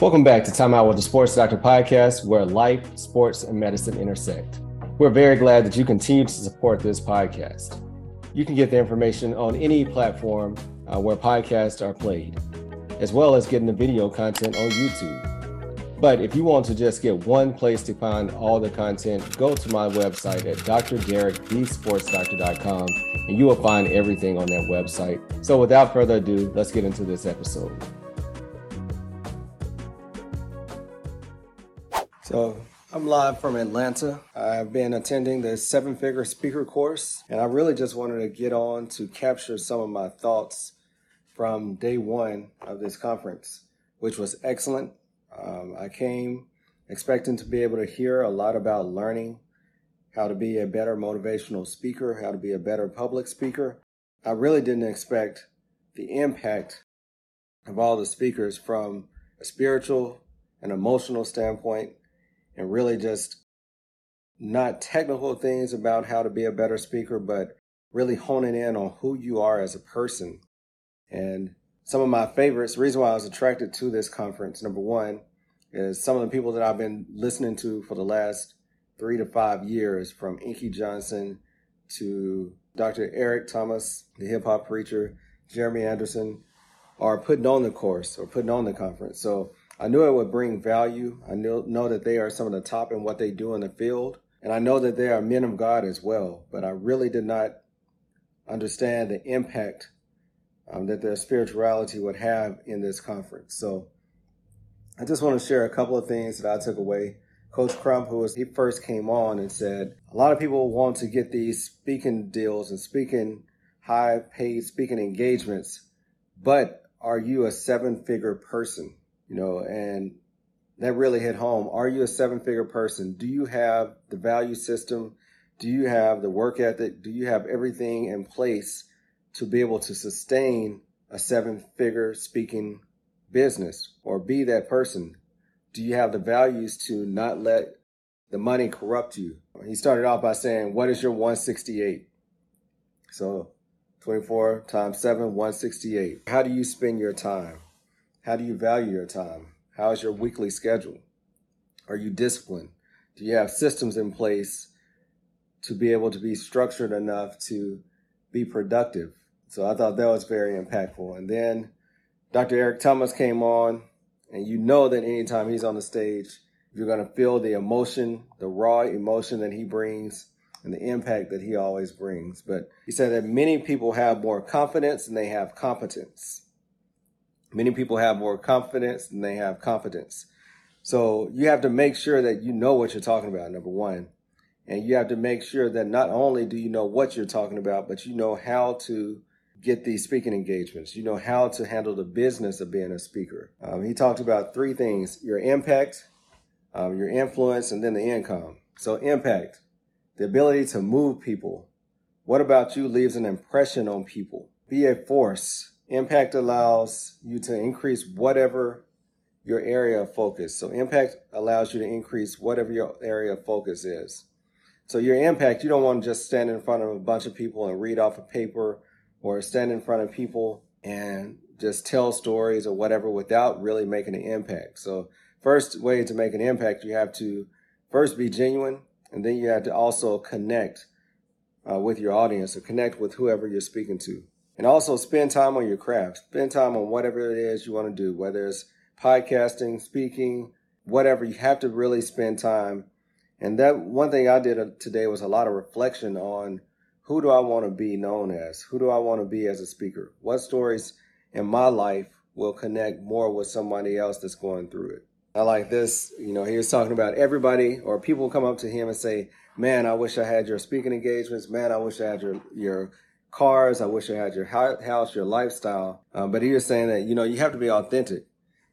Welcome back to Time Out with the Sports Doctor podcast, where life, sports, and medicine intersect. We're very glad that you continue to support this podcast. You can get the information on any platform uh, where podcasts are played, as well as getting the video content on YouTube. But if you want to just get one place to find all the content, go to my website at drderekthesportsdoctor.com and you will find everything on that website. So without further ado, let's get into this episode. So I'm live from Atlanta. I've been attending the seven figure speaker course, and I really just wanted to get on to capture some of my thoughts from day one of this conference, which was excellent. Um, I came expecting to be able to hear a lot about learning how to be a better motivational speaker, how to be a better public speaker. I really didn't expect the impact of all the speakers from a spiritual and emotional standpoint and really just not technical things about how to be a better speaker, but really honing in on who you are as a person. And some of my favorites, the reason why I was attracted to this conference, number one, is some of the people that I've been listening to for the last three to five years, from Inky Johnson to Dr. Eric Thomas, the hip hop preacher, Jeremy Anderson, are putting on the course or putting on the conference. So I knew it would bring value. I know, know that they are some of the top in what they do in the field. And I know that they are men of God as well. But I really did not understand the impact um, that their spirituality would have in this conference. So I just want to share a couple of things that I took away. Coach Crump, who was, he first came on and said, a lot of people want to get these speaking deals and speaking high paid speaking engagements, but are you a seven figure person? you know, and that really hit home. Are you a seven figure person? Do you have the value system? Do you have the work ethic? Do you have everything in place to be able to sustain a seven figure speaking business or be that person? Do you have the values to not let the money corrupt you? He started off by saying, What is your 168? So 24 times 7, 168. How do you spend your time? How do you value your time? How is your weekly schedule? Are you disciplined? Do you have systems in place to be able to be structured enough to be productive? So I thought that was very impactful. And then Dr. Eric Thomas came on, and you know that anytime he's on the stage, you're going to feel the emotion, the raw emotion that he brings and the impact that he always brings. But he said that many people have more confidence than they have competence. Many people have more confidence than they have competence. So you have to make sure that you know what you're talking about, number one. And you have to make sure that not only do you know what you're talking about, but you know how to get these speaking engagements. You know how to handle the business of being a speaker. Um, he talked about three things your impact, um, your influence, and then the income. So, impact, the ability to move people. What about you leaves an impression on people? Be a force Impact allows you to increase whatever your area of focus. So impact allows you to increase whatever your area of focus is. So your impact, you don't want to just stand in front of a bunch of people and read off a paper or stand in front of people and just tell stories or whatever without really making an impact. So first way to make an impact, you have to first be genuine and then you have to also connect uh, with your audience or connect with whoever you're speaking to. And also spend time on your craft. Spend time on whatever it is you want to do, whether it's podcasting, speaking, whatever. You have to really spend time. And that one thing I did today was a lot of reflection on who do I want to be known as? Who do I want to be as a speaker? What stories in my life will connect more with somebody else that's going through it? I like this. You know, he was talking about everybody or people come up to him and say, Man, I wish I had your speaking engagements. Man, I wish I had your, your cars. I wish I had your house, your lifestyle. Um, but he was saying that, you know, you have to be authentic.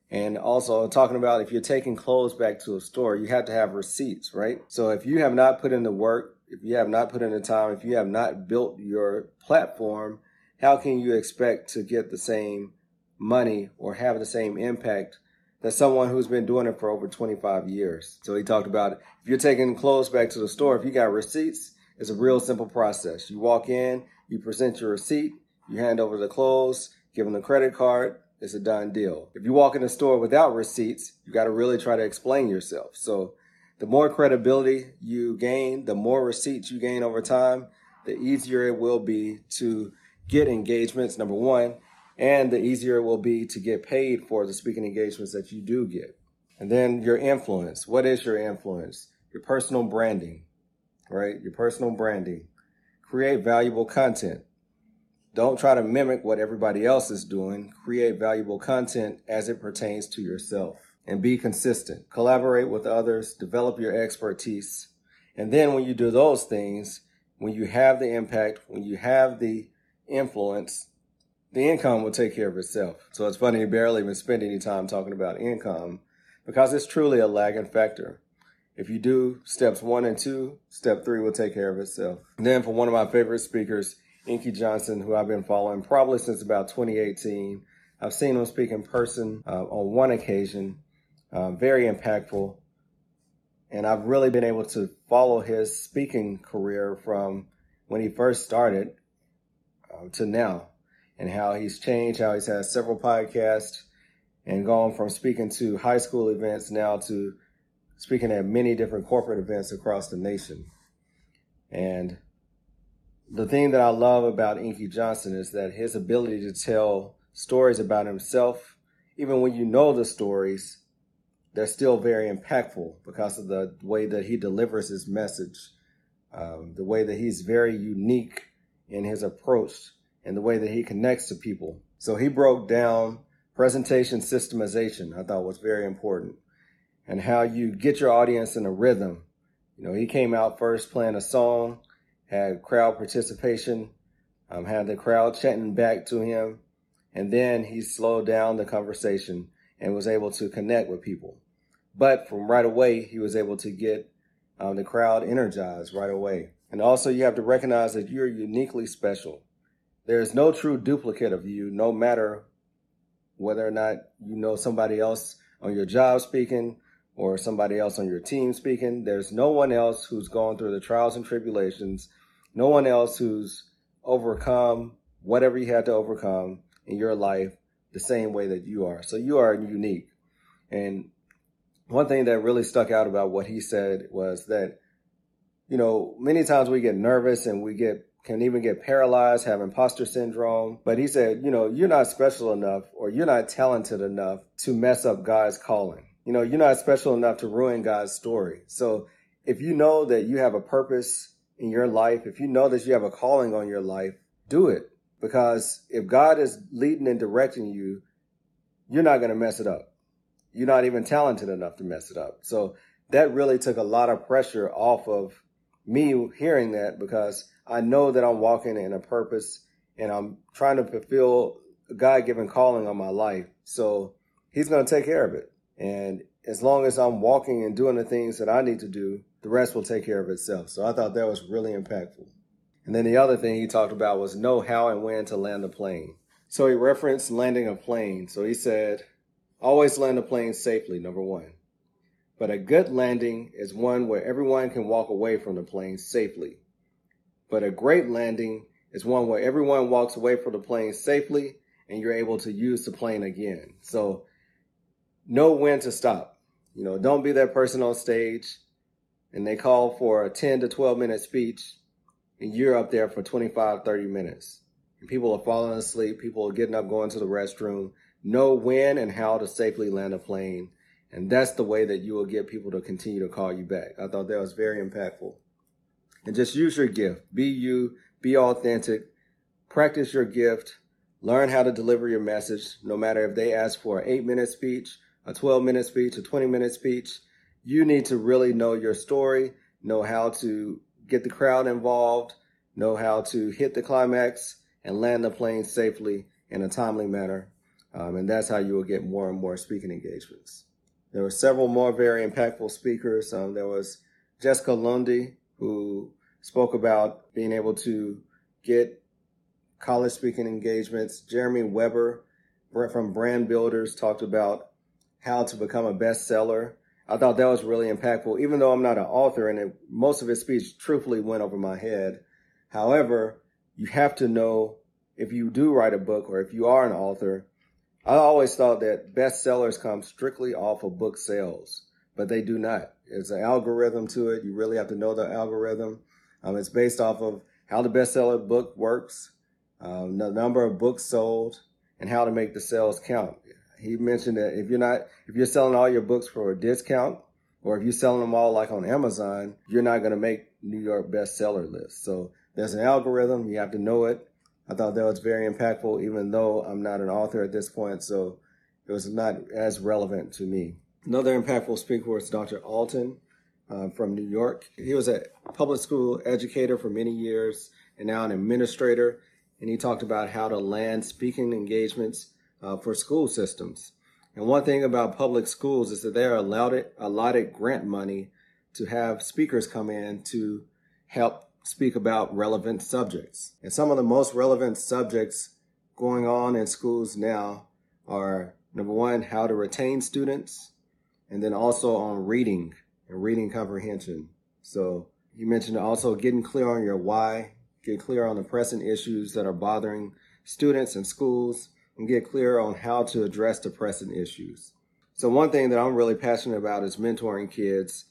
And also talking about if you're taking clothes back to a store, you have to have receipts, right? So if you have not put in the work, if you have not put in the time, if you have not built your platform, how can you expect to get the same money or have the same impact that someone who's been doing it for over 25 years? So he talked about if you're taking clothes back to the store, if you got receipts, it's a real simple process. You walk in, you present your receipt, you hand over the clothes, give them the credit card, it's a done deal. If you walk in the store without receipts, you got to really try to explain yourself. So the more credibility you gain, the more receipts you gain over time, the easier it will be to get engagements, number one, and the easier it will be to get paid for the speaking engagements that you do get. And then your influence. What is your influence? Your personal branding, right? Your personal branding. Create valuable content. Don't try to mimic what everybody else is doing. Create valuable content as it pertains to yourself and be consistent. Collaborate with others, develop your expertise. And then when you do those things, when you have the impact, when you have the influence, the income will take care of itself. So it's funny, you barely even spend any time talking about income because it's truly a lagging factor. If you do steps one and two, step three will take care of itself. And then for one of my favorite speakers, Inky Johnson, who I've been following probably since about 2018. I've seen him speak in person uh, on one occasion, uh, very impactful. And I've really been able to follow his speaking career from when he first started uh, to now, and how he's changed, how he's had several podcasts, and gone from speaking to high school events now to speaking at many different corporate events across the nation. And the thing that I love about Inky Johnson is that his ability to tell stories about himself, even when you know the stories, they're still very impactful because of the way that he delivers his message, um, the way that he's very unique in his approach, and the way that he connects to people. So he broke down presentation systemization, I thought was very important, and how you get your audience in a rhythm. You know, he came out first playing a song had crowd participation, um, had the crowd chanting back to him, and then he slowed down the conversation and was able to connect with people. But from right away, he was able to get um, the crowd energized right away. And also, you have to recognize that you're uniquely special. There is no true duplicate of you, no matter whether or not you know somebody else on your job speaking or somebody else on your team speaking. There's no one else who's gone through the trials and tribulations no one else who's overcome whatever you had to overcome in your life the same way that you are. So you are unique. And one thing that really stuck out about what he said was that, you know, many times we get nervous and we get can even get paralyzed, have imposter syndrome. But he said, you know, you're not special enough or you're not talented enough to mess up God's calling. You know, you're not special enough to ruin God's story. So if you know that you have a purpose in your life, if you know that you have a calling on your life, do it. Because if God is leading and directing you, you're not going to mess it up. You're not even talented enough to mess it up. So that really took a lot of pressure off of me hearing that because I know that I'm walking in a purpose and I'm trying to fulfill a God given calling on my life. So he's going to take care of it. And as long as I'm walking and doing the things that I need to do, the rest will take care of itself. So I thought that was really impactful. And then the other thing he talked about was know how and when to land a plane. So he referenced landing a plane. So he said, always land a plane safely, number one. But a good landing is one where everyone can walk away from the plane safely. But a great landing is one where everyone walks away from the plane safely and you're able to use the plane again. So know when to stop. You know, don't be that person on stage and they call for a 10 to 12 minute speech and you're up there for 25, 30 minutes. And people are falling asleep. People are getting up, going to the restroom. Know when and how to safely land a plane. And that's the way that you will get people to continue to call you back. I thought that was very impactful. And just use your gift. Be you, be authentic, practice your gift, learn how to deliver your message, no matter if they ask for an eight minute speech, a 12 minute speech, a 20 minute speech you need to really know your story, know how to get the crowd involved, know how to hit the climax and land the plane safely in a timely manner. Um, and that's how you will get more and more speaking engagements. There were several more very impactful speakers. Um, there was Jessica Lundy, who spoke about being able to get college speaking engagements. Jeremy Weber from Brand Builders talked about how to become a bestseller I thought that was really impactful, even though I'm not an author and it, most of his speech truthfully went over my head. However, you have to know if you do write a book or if you are an author, I always thought that bestsellers come strictly off of book sales, but they do not. It's an algorithm to it. You really have to know the algorithm. Um, it's based off of how the bestseller book works, um, the number of books sold, and how to make the sales count. He mentioned that if you're not, if you're selling all your books for a discount, or if you're selling them all like on Amazon, you're not going to make New York bestseller list. So there's an algorithm. You have to know it. I thought that was very impactful, even though I'm not an author at this point. So it was not as relevant to me. Another impactful speaker was Dr. Alton uh, from New York. He was a public school educator for many years and now an administrator. And he talked about how to land speaking engagements uh, for school systems. And one thing about public schools is that they're allotted, allotted grant money to have speakers come in to help speak about relevant subjects. And some of the most relevant subjects going on in schools now are number one, how to retain students, and then also on reading and reading comprehension. So you mentioned also getting clear on your why, get clear on the pressing issues that are bothering students and schools, and get clear on how to address the pressing issues. So one thing that I'm really passionate about is mentoring kids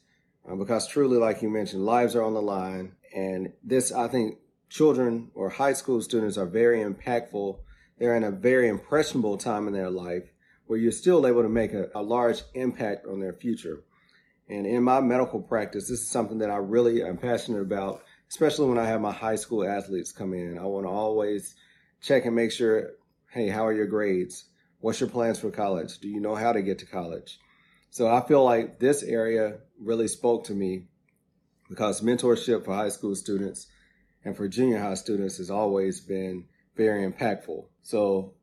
uh, because truly, like you mentioned, lives are on the line. And this, I think children or high school students are very impactful. They're in a very impressionable time in their life where you're still able to make a, a large impact on their future. And in my medical practice, this is something that I really am passionate about, especially when I have my high school athletes come in. I want to always check and make sure hey, how are your grades? What's your plans for college? Do you know how to get to college? So I feel like this area really spoke to me because mentorship for high school students and for junior high students has always been very impactful. So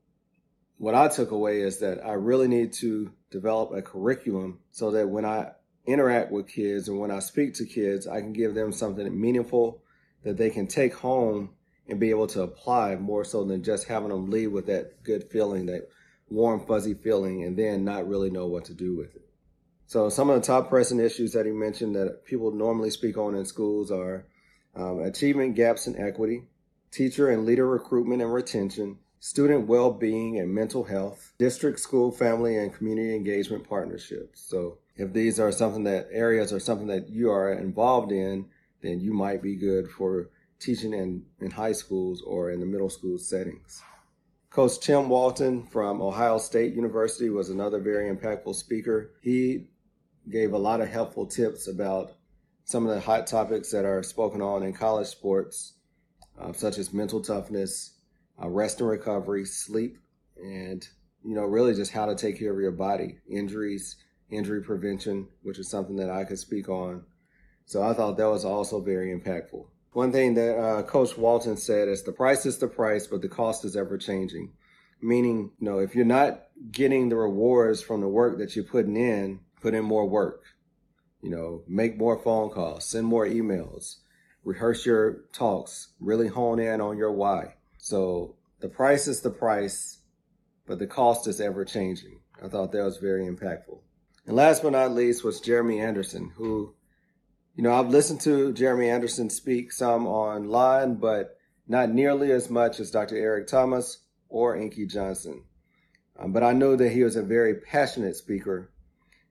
what I took away is that I really need to develop a curriculum so that when I interact with kids and when I speak to kids, I can give them something meaningful that they can take home and be able to apply more so than just having them leave with that good feeling, that warm, fuzzy feeling, and then not really know what to do with it. So some of the top pressing issues that he mentioned that people normally speak on in schools are um, achievement gaps in equity, teacher and leader recruitment and retention, student well-being and mental health, district, school, family, and community engagement partnerships. So if these are something that areas are something that you are involved in, then you might be good for teaching in, in high schools or in the middle school settings. Coach Tim Walton from Ohio State University was another very impactful speaker. He gave a lot of helpful tips about some of the hot topics that are spoken on in college sports, uh, such as mental toughness, uh, rest and recovery, sleep, and you know really just how to take care of your body, injuries, injury prevention, which is something that I could speak on. So I thought that was also very impactful. One thing that uh, Coach Walton said is the price is the price, but the cost is ever changing. Meaning, you know, if you're not getting the rewards from the work that you're putting in, put in more work. You know, make more phone calls, send more emails, rehearse your talks, really hone in on your why. So the price is the price, but the cost is ever changing. I thought that was very impactful. And last but not least was Jeremy Anderson, who you know, I've listened to Jeremy Anderson speak some online, but not nearly as much as Dr. Eric Thomas or Inky Johnson. Um, but I know that he was a very passionate speaker,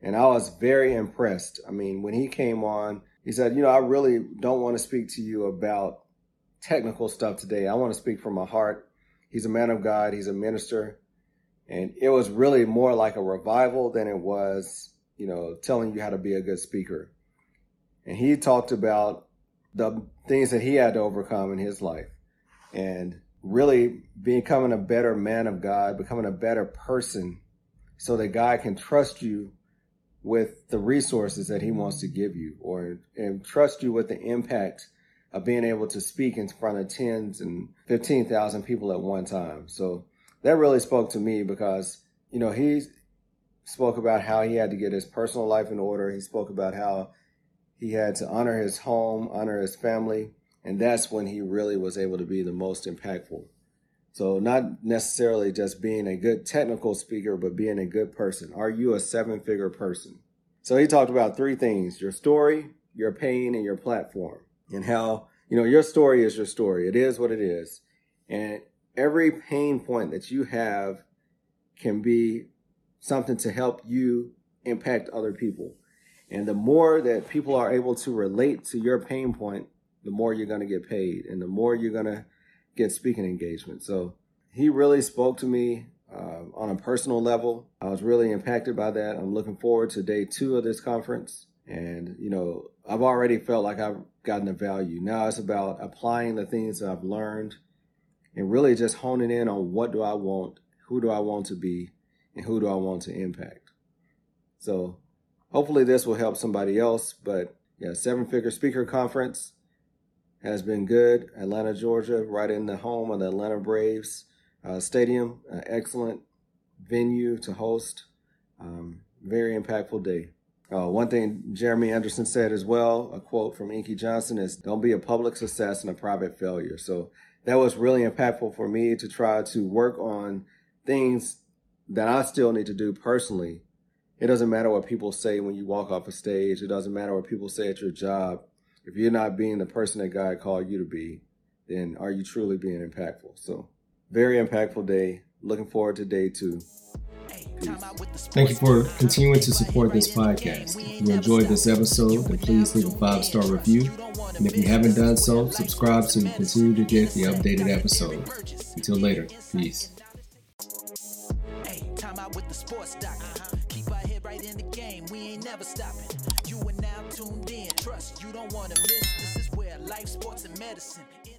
and I was very impressed. I mean, when he came on, he said, You know, I really don't want to speak to you about technical stuff today. I want to speak from my heart. He's a man of God, he's a minister. And it was really more like a revival than it was, you know, telling you how to be a good speaker and he talked about the things that he had to overcome in his life and really becoming a better man of God, becoming a better person so that God can trust you with the resources that he wants to give you or and trust you with the impact of being able to speak in front of tens and 15,000 people at one time. So that really spoke to me because, you know, he spoke about how he had to get his personal life in order. He spoke about how he had to honor his home, honor his family, and that's when he really was able to be the most impactful. So, not necessarily just being a good technical speaker, but being a good person. Are you a seven figure person? So, he talked about three things your story, your pain, and your platform, and how, you know, your story is your story. It is what it is. And every pain point that you have can be something to help you impact other people. And the more that people are able to relate to your pain point, the more you're going to get paid and the more you're going to get speaking engagement. So he really spoke to me uh, on a personal level. I was really impacted by that. I'm looking forward to day two of this conference. And, you know, I've already felt like I've gotten the value. Now it's about applying the things that I've learned and really just honing in on what do I want, who do I want to be, and who do I want to impact. So hopefully this will help somebody else. But yeah, seven figure speaker conference has been good. Atlanta, Georgia, right in the home of the Atlanta Braves uh, Stadium. Uh, excellent venue to host. Um, very impactful day. Uh, one thing Jeremy Anderson said as well, a quote from Inky Johnson is, don't be a public success and a private failure. So that was really impactful for me to try to work on things that I still need to do personally. It doesn't matter what people say when you walk off a stage. It doesn't matter what people say at your job. If you're not being the person that God called you to be, then are you truly being impactful? So very impactful day. Looking forward to day two. Thank you for continuing to support this podcast. If you enjoyed this episode, then please leave a five star review. And if you haven't done so, subscribe so you continue to get the updated episode. Until later, peace. with the sports uh-huh. Keep our head right in the game. We ain't never stopping. You don't want to miss. This is where life, sports, and medicine.